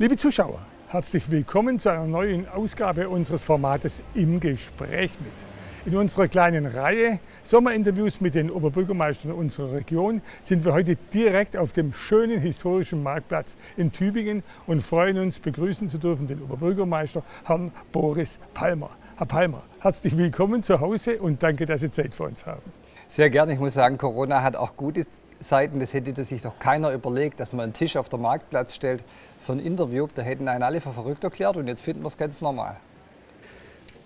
Liebe Zuschauer, herzlich willkommen zu einer neuen Ausgabe unseres Formates Im Gespräch mit. In unserer kleinen Reihe Sommerinterviews mit den Oberbürgermeistern unserer Region sind wir heute direkt auf dem schönen historischen Marktplatz in Tübingen und freuen uns, begrüßen zu dürfen den Oberbürgermeister Herrn Boris Palmer. Herr Palmer, herzlich willkommen zu Hause und danke, dass Sie Zeit für uns haben. Sehr gerne. Ich muss sagen, Corona hat auch gute Seiten. Das hätte sich doch keiner überlegt, dass man einen Tisch auf den Marktplatz stellt für ein Interview. Da hätten einen alle für verrückt erklärt und jetzt finden wir es ganz normal.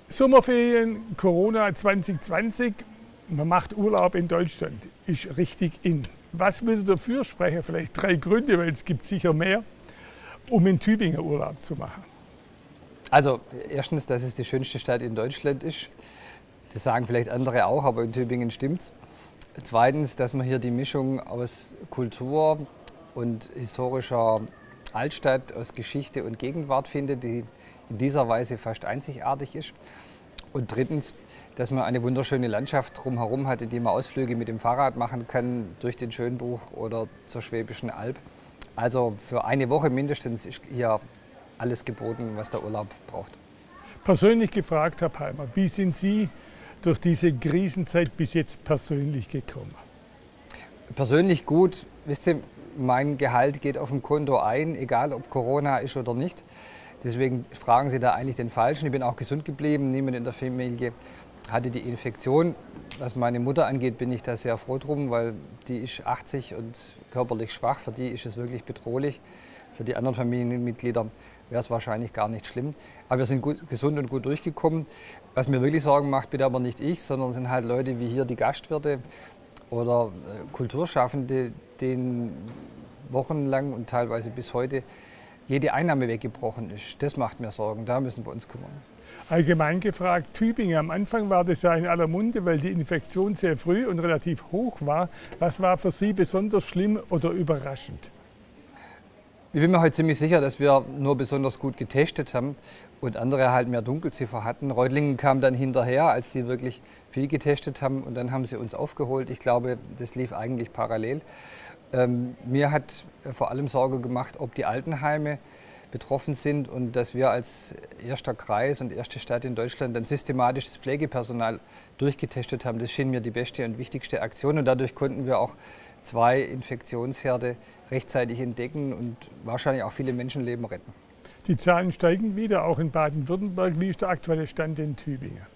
Sommerferien, Corona 2020, man macht Urlaub in Deutschland, ist richtig in. Was würde dafür sprechen? Vielleicht drei Gründe, weil es gibt sicher mehr, um in Tübingen Urlaub zu machen. Also erstens, dass es die schönste Stadt in Deutschland ist. Das sagen vielleicht andere auch, aber in Tübingen stimmt's. Zweitens, dass man hier die Mischung aus Kultur und historischer Altstadt aus Geschichte und Gegenwart findet, die in dieser Weise fast einzigartig ist. Und drittens, dass man eine wunderschöne Landschaft drumherum hat, in die man Ausflüge mit dem Fahrrad machen kann, durch den Schönbuch oder zur Schwäbischen Alb. Also für eine Woche mindestens ist hier alles geboten, was der Urlaub braucht. Persönlich gefragt, Herr Palmer, wie sind Sie durch diese Krisenzeit bis jetzt persönlich gekommen? Persönlich gut. Wisst ihr, mein Gehalt geht auf dem Konto ein, egal ob Corona ist oder nicht. Deswegen fragen Sie da eigentlich den Falschen. Ich bin auch gesund geblieben, niemand in der Familie hatte die Infektion. Was meine Mutter angeht, bin ich da sehr froh drum, weil die ist 80 und körperlich schwach. Für die ist es wirklich bedrohlich. Für die anderen Familienmitglieder wäre es wahrscheinlich gar nicht schlimm. Aber wir sind gut, gesund und gut durchgekommen. Was mir wirklich Sorgen macht, bitte aber nicht ich, sondern sind halt Leute wie hier die Gastwirte oder äh, Kulturschaffende, denen wochenlang und teilweise bis heute jede Einnahme weggebrochen ist. Das macht mir Sorgen, da müssen wir uns kümmern. Allgemein gefragt, Tübingen, am Anfang war das ja in aller Munde, weil die Infektion sehr früh und relativ hoch war. Was war für Sie besonders schlimm oder überraschend? Ich bin mir heute ziemlich sicher, dass wir nur besonders gut getestet haben und andere halt mehr Dunkelziffer hatten. Reutlingen kam dann hinterher, als die wirklich viel getestet haben und dann haben sie uns aufgeholt. Ich glaube, das lief eigentlich parallel. Ähm, mir hat vor allem Sorge gemacht, ob die Altenheime betroffen sind und dass wir als erster Kreis und erste Stadt in Deutschland dann systematisch das Pflegepersonal durchgetestet haben. Das schien mir die beste und wichtigste Aktion und dadurch konnten wir auch zwei Infektionsherde rechtzeitig entdecken und wahrscheinlich auch viele Menschenleben retten. Die Zahlen steigen wieder, auch in Baden-Württemberg. Wie ist der aktuelle Stand in Tübingen?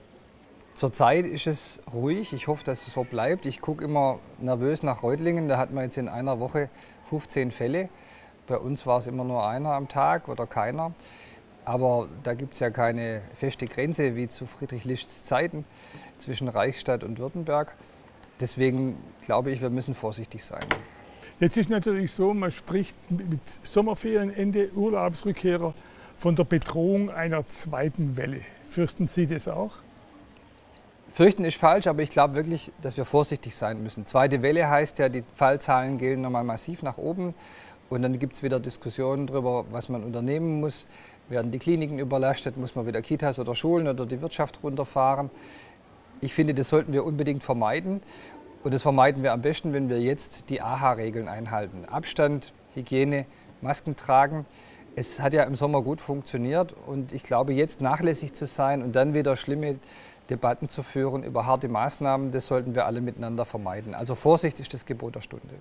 Zurzeit ist es ruhig. Ich hoffe, dass es so bleibt. Ich gucke immer nervös nach Reutlingen. Da hat man jetzt in einer Woche 15 Fälle. Bei uns war es immer nur einer am Tag oder keiner. Aber da gibt es ja keine feste Grenze wie zu Friedrich Lichts Zeiten zwischen Reichsstadt und Württemberg. Deswegen glaube ich, wir müssen vorsichtig sein. Jetzt ist natürlich so, man spricht mit Sommerferienende, Urlaubsrückkehrer von der Bedrohung einer zweiten Welle. Fürchten Sie das auch? Fürchten ist falsch, aber ich glaube wirklich, dass wir vorsichtig sein müssen. Zweite Welle heißt ja, die Fallzahlen gehen nochmal massiv nach oben. Und dann gibt es wieder Diskussionen darüber, was man unternehmen muss. Werden die Kliniken überlastet? Muss man wieder Kitas oder Schulen oder die Wirtschaft runterfahren? Ich finde, das sollten wir unbedingt vermeiden. Und das vermeiden wir am besten, wenn wir jetzt die AHA-Regeln einhalten. Abstand, Hygiene, Masken tragen. Es hat ja im Sommer gut funktioniert und ich glaube, jetzt nachlässig zu sein und dann wieder schlimme Debatten zu führen über harte Maßnahmen, das sollten wir alle miteinander vermeiden. Also Vorsicht ist das Gebot der Stunde.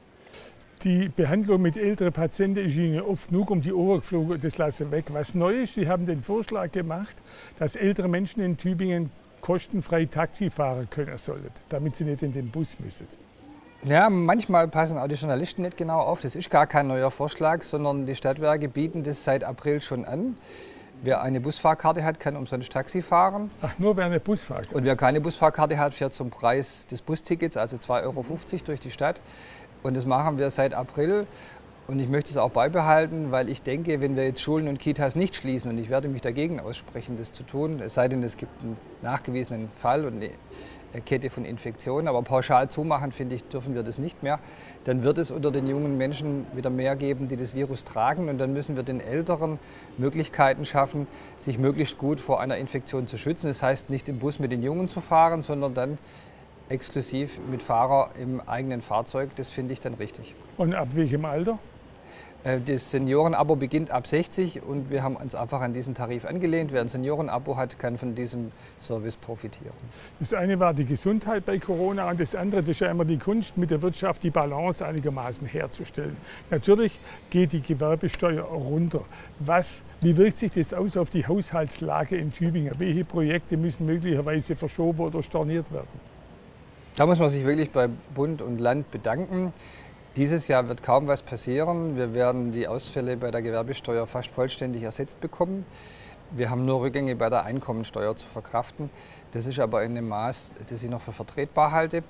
Die Behandlung mit älteren Patienten ist Ihnen oft genug um die Ohren geflogen, das lasse weg. Was neu ist, Sie haben den Vorschlag gemacht, dass ältere Menschen in Tübingen kostenfrei Taxi fahren können sollen, damit sie nicht in den Bus müssen. Ja, manchmal passen auch die Journalisten nicht genau auf. Das ist gar kein neuer Vorschlag, sondern die Stadtwerke bieten das seit April schon an. Wer eine Busfahrkarte hat, kann umsonst Taxi fahren. Ach, nur wer eine Busfahrkarte? Und wer keine Busfahrkarte hat, fährt zum Preis des Bustickets, also 2,50 Euro durch die Stadt. Und das machen wir seit April. Und ich möchte es auch beibehalten, weil ich denke, wenn wir jetzt Schulen und Kitas nicht schließen, und ich werde mich dagegen aussprechen, das zu tun, es sei denn, es gibt einen nachgewiesenen Fall und eine Kette von Infektionen, aber pauschal zumachen, finde ich, dürfen wir das nicht mehr, dann wird es unter den jungen Menschen wieder mehr geben, die das Virus tragen. Und dann müssen wir den Älteren Möglichkeiten schaffen, sich möglichst gut vor einer Infektion zu schützen. Das heißt, nicht im Bus mit den Jungen zu fahren, sondern dann exklusiv mit Fahrer im eigenen Fahrzeug. Das finde ich dann richtig. Und ab welchem Alter? Äh, das Seniorenabo beginnt ab 60 und wir haben uns einfach an diesen Tarif angelehnt. Wer ein Seniorenabo hat, kann von diesem Service profitieren. Das eine war die Gesundheit bei Corona und das andere, das ist ja immer die Kunst, mit der Wirtschaft die Balance einigermaßen herzustellen. Natürlich geht die Gewerbesteuer runter. Was, wie wirkt sich das aus auf die Haushaltslage in Tübingen? Welche Projekte müssen möglicherweise verschoben oder storniert werden? Da muss man sich wirklich bei Bund und Land bedanken. Dieses Jahr wird kaum was passieren. Wir werden die Ausfälle bei der Gewerbesteuer fast vollständig ersetzt bekommen. Wir haben nur Rückgänge bei der Einkommensteuer zu verkraften. Das ist aber in einem Maß, das ich noch für vertretbar halte.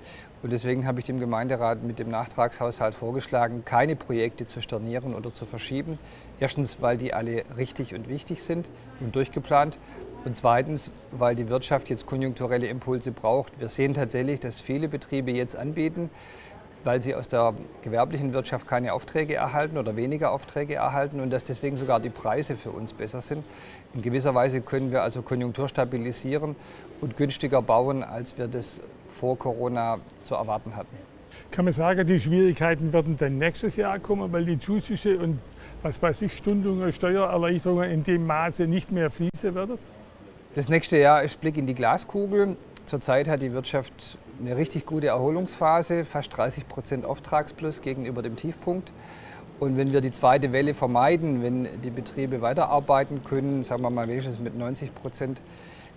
Und deswegen habe ich dem Gemeinderat mit dem Nachtragshaushalt vorgeschlagen, keine Projekte zu stornieren oder zu verschieben. Erstens, weil die alle richtig und wichtig sind und durchgeplant. Und zweitens, weil die Wirtschaft jetzt konjunkturelle Impulse braucht. Wir sehen tatsächlich, dass viele Betriebe jetzt anbieten, weil sie aus der gewerblichen Wirtschaft keine Aufträge erhalten oder weniger Aufträge erhalten und dass deswegen sogar die Preise für uns besser sind. In gewisser Weise können wir also Konjunktur stabilisieren und günstiger bauen, als wir das vor Corona zu erwarten hatten. Kann man sagen, die Schwierigkeiten werden dann nächstes Jahr kommen, weil die Zuschüsse und was weiß ich, Stundungen, Steuererleichterungen in dem Maße nicht mehr fließen werden? Das nächste Jahr ist Blick in die Glaskugel. Zurzeit hat die Wirtschaft eine richtig gute Erholungsphase, fast 30 Prozent Auftragsplus gegenüber dem Tiefpunkt. Und wenn wir die zweite Welle vermeiden, wenn die Betriebe weiterarbeiten können, sagen wir mal wenigstens mit 90 Prozent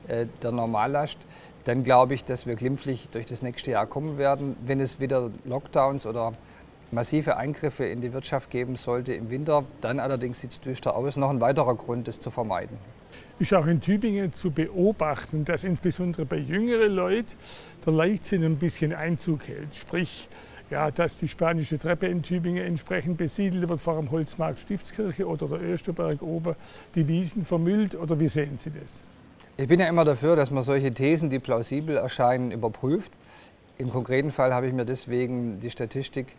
äh, der Normallast, dann glaube ich, dass wir glimpflich durch das nächste Jahr kommen werden. Wenn es wieder Lockdowns oder massive Eingriffe in die Wirtschaft geben sollte im Winter, dann allerdings sieht es düster aus. Noch ein weiterer Grund, das zu vermeiden ist auch in Tübingen zu beobachten, dass insbesondere bei jüngeren Leuten der Leichtsinn ein bisschen Einzug hält. Sprich, ja, dass die spanische Treppe in Tübingen entsprechend besiedelt wird vor dem Holzmarkt Stiftskirche oder der Österberg oben, die Wiesen vermüllt oder wie sehen Sie das? Ich bin ja immer dafür, dass man solche Thesen, die plausibel erscheinen, überprüft. Im konkreten Fall habe ich mir deswegen die Statistik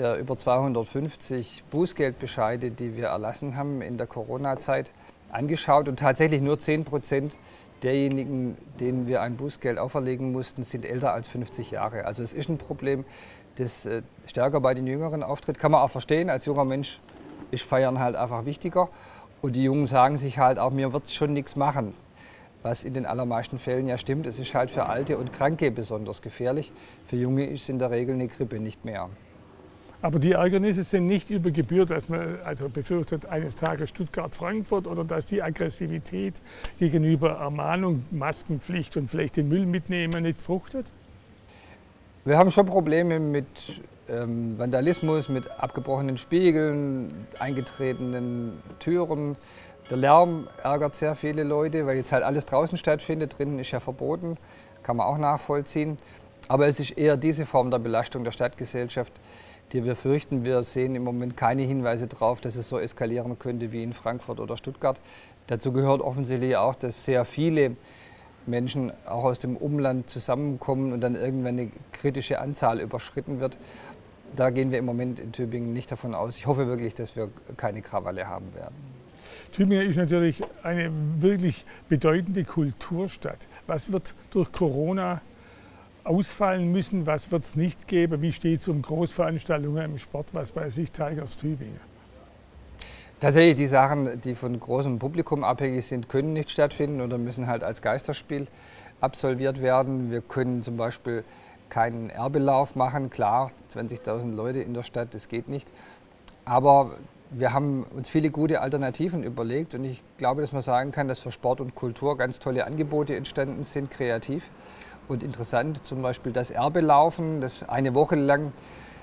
der über 250 Bußgeldbescheide, die wir erlassen haben in der Corona-Zeit, angeschaut und tatsächlich nur 10 Prozent derjenigen, denen wir ein Bußgeld auferlegen mussten, sind älter als 50 Jahre. Also es ist ein Problem, das äh, stärker bei den Jüngeren auftritt. Kann man auch verstehen, als junger Mensch ist Feiern halt einfach wichtiger. Und die Jungen sagen sich halt auch, mir wird schon nichts machen. Was in den allermeisten Fällen ja stimmt, es ist halt für Alte und Kranke besonders gefährlich. Für Junge ist es in der Regel eine Grippe nicht mehr. Aber die Ärgernisse sind nicht über Gebühr, dass man also befürchtet, eines Tages Stuttgart-Frankfurt oder dass die Aggressivität gegenüber Ermahnung, Maskenpflicht und vielleicht den Müll mitnehmen nicht fruchtet? Wir haben schon Probleme mit ähm, Vandalismus, mit abgebrochenen Spiegeln, eingetretenen Türen. Der Lärm ärgert sehr viele Leute, weil jetzt halt alles draußen stattfindet. Drinnen ist ja verboten, kann man auch nachvollziehen. Aber es ist eher diese Form der Belastung der Stadtgesellschaft, die wir fürchten. Wir sehen im Moment keine Hinweise darauf, dass es so eskalieren könnte wie in Frankfurt oder Stuttgart. Dazu gehört offensichtlich auch, dass sehr viele Menschen auch aus dem Umland zusammenkommen und dann irgendwann eine kritische Anzahl überschritten wird. Da gehen wir im Moment in Tübingen nicht davon aus. Ich hoffe wirklich, dass wir keine Krawalle haben werden. Tübingen ist natürlich eine wirklich bedeutende Kulturstadt. Was wird durch Corona ausfallen müssen, was wird es nicht geben, wie steht es um Großveranstaltungen im Sport, was bei sich Tigers Tübingen? Tatsächlich, die Sachen, die von großem Publikum abhängig sind, können nicht stattfinden oder müssen halt als Geisterspiel absolviert werden. Wir können zum Beispiel keinen Erbelauf machen. Klar, 20.000 Leute in der Stadt, das geht nicht. Aber wir haben uns viele gute Alternativen überlegt und ich glaube, dass man sagen kann, dass für Sport und Kultur ganz tolle Angebote entstanden sind, kreativ und interessant. Zum Beispiel das Erbelaufen, das eine Woche lang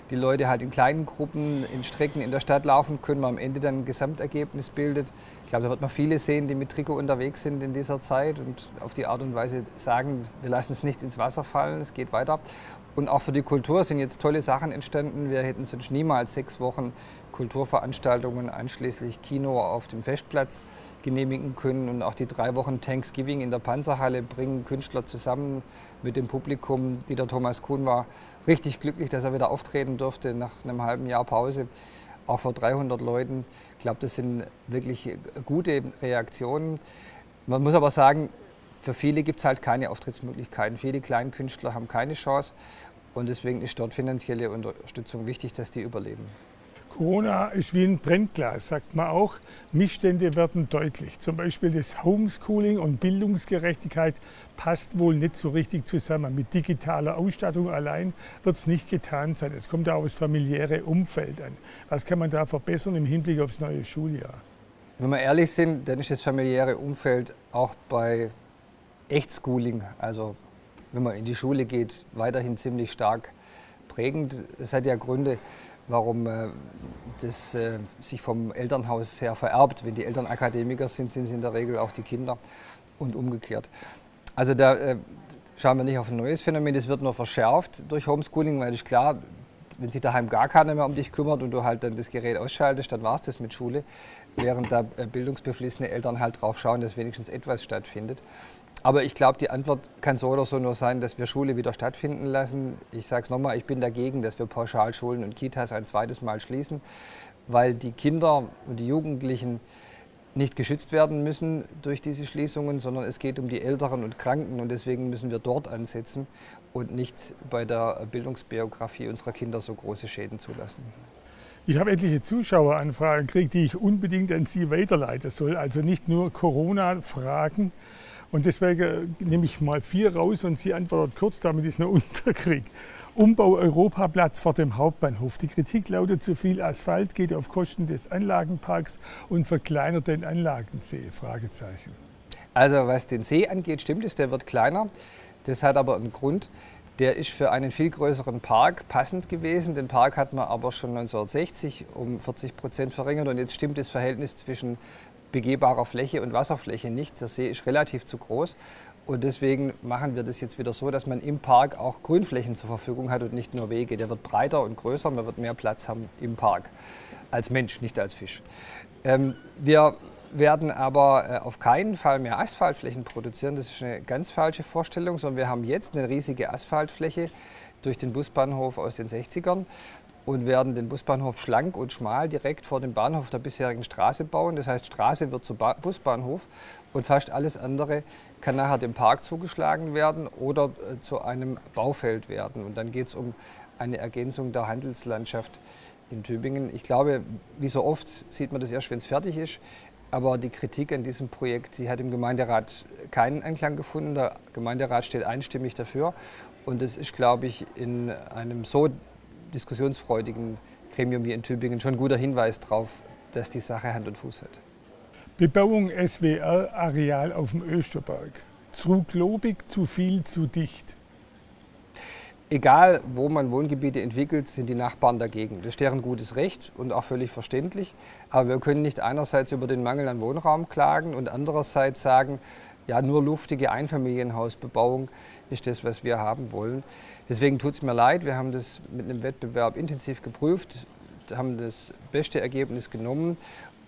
die Leute halt in kleinen Gruppen in Strecken in der Stadt laufen können, man am Ende dann ein Gesamtergebnis bildet. Ich glaube, da wird man viele sehen, die mit Trikot unterwegs sind in dieser Zeit und auf die Art und Weise sagen, wir lassen es nicht ins Wasser fallen, es geht weiter. Und auch für die Kultur sind jetzt tolle Sachen entstanden. Wir hätten sonst niemals sechs Wochen Kulturveranstaltungen, einschließlich Kino auf dem Festplatz genehmigen können. Und auch die drei Wochen Thanksgiving in der Panzerhalle bringen Künstler zusammen mit dem Publikum. Dieter Thomas Kuhn war richtig glücklich, dass er wieder auftreten durfte nach einem halben Jahr Pause, auch vor 300 Leuten. Ich glaube, das sind wirklich gute Reaktionen. Man muss aber sagen, für viele gibt es halt keine Auftrittsmöglichkeiten. Viele Kleinkünstler haben keine Chance und deswegen ist dort finanzielle Unterstützung wichtig, dass die überleben. Corona ist wie ein Brennglas, sagt man auch. Missstände werden deutlich. Zum Beispiel das Homeschooling und Bildungsgerechtigkeit passt wohl nicht so richtig zusammen. Mit digitaler Ausstattung allein wird es nicht getan sein. Es kommt auch aufs familiäre Umfeld an. Was kann man da verbessern im Hinblick aufs neue Schuljahr? Wenn wir ehrlich sind, dann ist das familiäre Umfeld auch bei Echtschooling, also wenn man in die Schule geht, weiterhin ziemlich stark prägend. Es hat ja Gründe, warum äh, das äh, sich vom Elternhaus her vererbt. Wenn die Eltern Akademiker sind, sind es in der Regel auch die Kinder und umgekehrt. Also da äh, schauen wir nicht auf ein neues Phänomen, das wird nur verschärft durch Homeschooling, weil ist klar, wenn sich daheim gar keiner mehr um dich kümmert und du halt dann das Gerät ausschaltest, dann war es das mit Schule, während da bildungsbeflissene Eltern halt drauf schauen, dass wenigstens etwas stattfindet. Aber ich glaube, die Antwort kann so oder so nur sein, dass wir Schule wieder stattfinden lassen. Ich sage es nochmal, ich bin dagegen, dass wir Pauschalschulen und Kitas ein zweites Mal schließen, weil die Kinder und die Jugendlichen nicht geschützt werden müssen durch diese Schließungen, sondern es geht um die Älteren und Kranken und deswegen müssen wir dort ansetzen und nicht bei der Bildungsbiografie unserer Kinder so große Schäden zulassen. Ich habe etliche Zuschaueranfragen gekriegt, die ich unbedingt an Sie weiterleiten soll. Also nicht nur Corona-Fragen, und deswegen nehme ich mal vier raus und sie antwortet kurz, damit ich es noch unterkriege. Umbau Europaplatz vor dem Hauptbahnhof. Die Kritik lautet, zu viel Asphalt geht auf Kosten des Anlagenparks und verkleinert den Anlagensee. Fragezeichen. Also was den See angeht, stimmt es, der wird kleiner. Das hat aber einen Grund. Der ist für einen viel größeren Park passend gewesen. Den Park hat man aber schon 1960 um 40 Prozent verringert und jetzt stimmt das Verhältnis zwischen begehbarer Fläche und Wasserfläche nicht. Der See ist relativ zu groß und deswegen machen wir das jetzt wieder so, dass man im Park auch Grünflächen zur Verfügung hat und nicht nur Wege. Der wird breiter und größer, man wird mehr Platz haben im Park als Mensch, nicht als Fisch. Ähm, wir werden aber äh, auf keinen Fall mehr Asphaltflächen produzieren. Das ist eine ganz falsche Vorstellung, sondern wir haben jetzt eine riesige Asphaltfläche durch den Busbahnhof aus den 60ern und werden den Busbahnhof schlank und schmal direkt vor dem Bahnhof der bisherigen Straße bauen. Das heißt, Straße wird zu ba Busbahnhof und fast alles andere kann nachher dem Park zugeschlagen werden oder äh, zu einem Baufeld werden. Und dann geht es um eine Ergänzung der Handelslandschaft in Tübingen. Ich glaube, wie so oft sieht man das erst, wenn es fertig ist. Aber die Kritik an diesem Projekt, die hat im Gemeinderat keinen Anklang gefunden. Der Gemeinderat steht einstimmig dafür. Und das ist, glaube ich, in einem so diskussionsfreudigen Gremium wie in Tübingen schon ein guter Hinweis darauf, dass die Sache Hand und Fuß hat. Bebauung SWR-Areal auf dem Österberg. Zu globig, zu viel, zu dicht. Egal, wo man Wohngebiete entwickelt, sind die Nachbarn dagegen. Das ist deren gutes Recht und auch völlig verständlich. Aber wir können nicht einerseits über den Mangel an Wohnraum klagen und andererseits sagen, ja, nur luftige Einfamilienhausbebauung ist das, was wir haben wollen. Deswegen tut es mir leid, wir haben das mit einem Wettbewerb intensiv geprüft, haben das beste Ergebnis genommen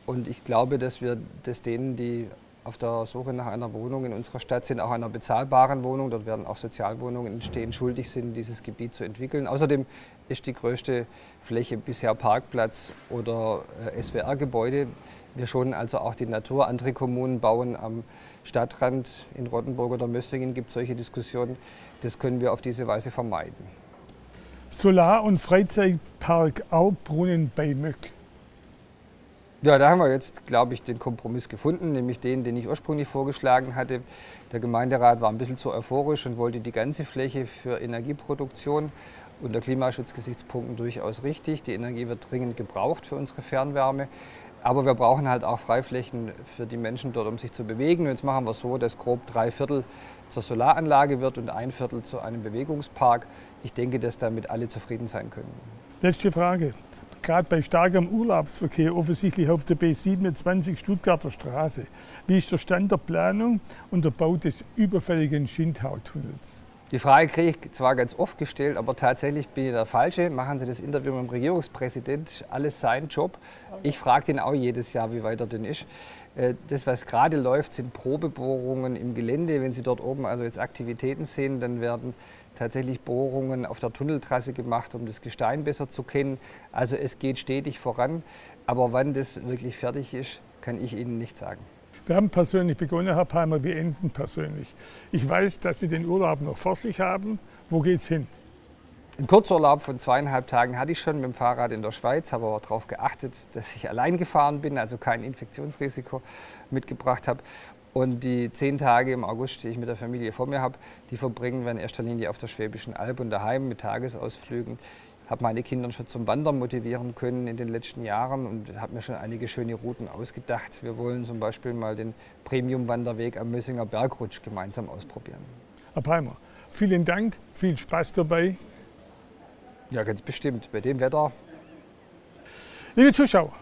und ich glaube, dass wir das denen, die auf der Suche nach einer Wohnung in unserer Stadt sind, auch einer bezahlbaren Wohnung, dort werden auch Sozialwohnungen entstehen, schuldig sind, dieses Gebiet zu entwickeln. Außerdem ist die größte Fläche bisher Parkplatz oder äh, SWR-Gebäude. Wir schonen also auch die Natur. Andere Kommunen bauen am Stadtrand in Rottenburg oder Mössingen gibt es solche Diskussionen. Das können wir auf diese Weise vermeiden. Solar- und Freizeitpark Aubrunnen bei Möck. Ja, da haben wir jetzt, glaube ich, den Kompromiss gefunden, nämlich den, den ich ursprünglich vorgeschlagen hatte. Der Gemeinderat war ein bisschen zu euphorisch und wollte die ganze Fläche für Energieproduktion unter Klimaschutzgesichtspunkten durchaus richtig. Die Energie wird dringend gebraucht für unsere Fernwärme. Aber wir brauchen halt auch Freiflächen für die Menschen dort, um sich zu bewegen. Und jetzt machen wir so, dass grob drei Viertel zur Solaranlage wird und ein Viertel zu einem Bewegungspark. Ich denke, dass damit alle zufrieden sein können. Letzte Frage. Gerade bei starkem Urlaubsverkehr, offensichtlich auf der B27 Stuttgarter Straße. Wie ist der Stand der Planung und der Bau des überfälligen Schindhautunnels? Die Frage kriege ich zwar ganz oft gestellt, aber tatsächlich bin ich der Falsche. Machen Sie das Interview mit dem Regierungspräsident, alles sein Job. Ich frage ihn auch jedes Jahr, wie weit er denn ist. Äh, das, was gerade läuft, sind Probebohrungen im Gelände. Wenn Sie dort oben also jetzt Aktivitäten sehen, dann werden tatsächlich Bohrungen auf der Tunneltrasse gemacht, um das Gestein besser zu kennen. Also es geht stetig voran. Aber wann das wirklich fertig ist, kann ich Ihnen nicht sagen. Wir haben persönlich begonnen, Herr Palmer, wir enden persönlich. Ich weiß, dass Sie den Urlaub noch vor sich haben. Wo geht's hin? Einen Kurzurlaub von zweieinhalb Tagen hatte ich schon mit dem Fahrrad in der Schweiz, habe aber darauf geachtet, dass ich allein gefahren bin, also kein Infektionsrisiko mitgebracht habe. Und die zehn Tage im August, die ich mit der Familie vor mir habe, die verbringen wir in erster Linie auf der Schwäbischen Alb und daheim mit Tagesausflügen. Ich habe meine Kinder schon zum Wandern motivieren können in den letzten Jahren und habe mir schon einige schöne Routen ausgedacht. Wir wollen zum Beispiel mal den Premium-Wanderweg am Mössinger Bergrutsch gemeinsam ausprobieren. Herr Palmer, vielen Dank, viel Spaß dabei. Ja, ganz bestimmt. Bei dem Wetter. Liebe Zuschauer,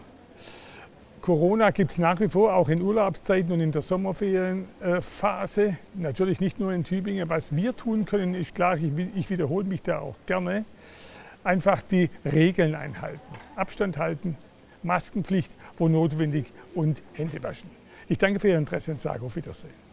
Corona gibt es nach wie vor auch in Urlaubszeiten und in der Sommerferienphase. Natürlich nicht nur in Tübingen. Was wir tun können, ist klar, ich wiederhole mich da auch gerne, einfach die Regeln einhalten. Abstand halten, Maskenpflicht, wo notwendig und Hände waschen. Ich danke für Ihr Interesse und sage auf Wiedersehen.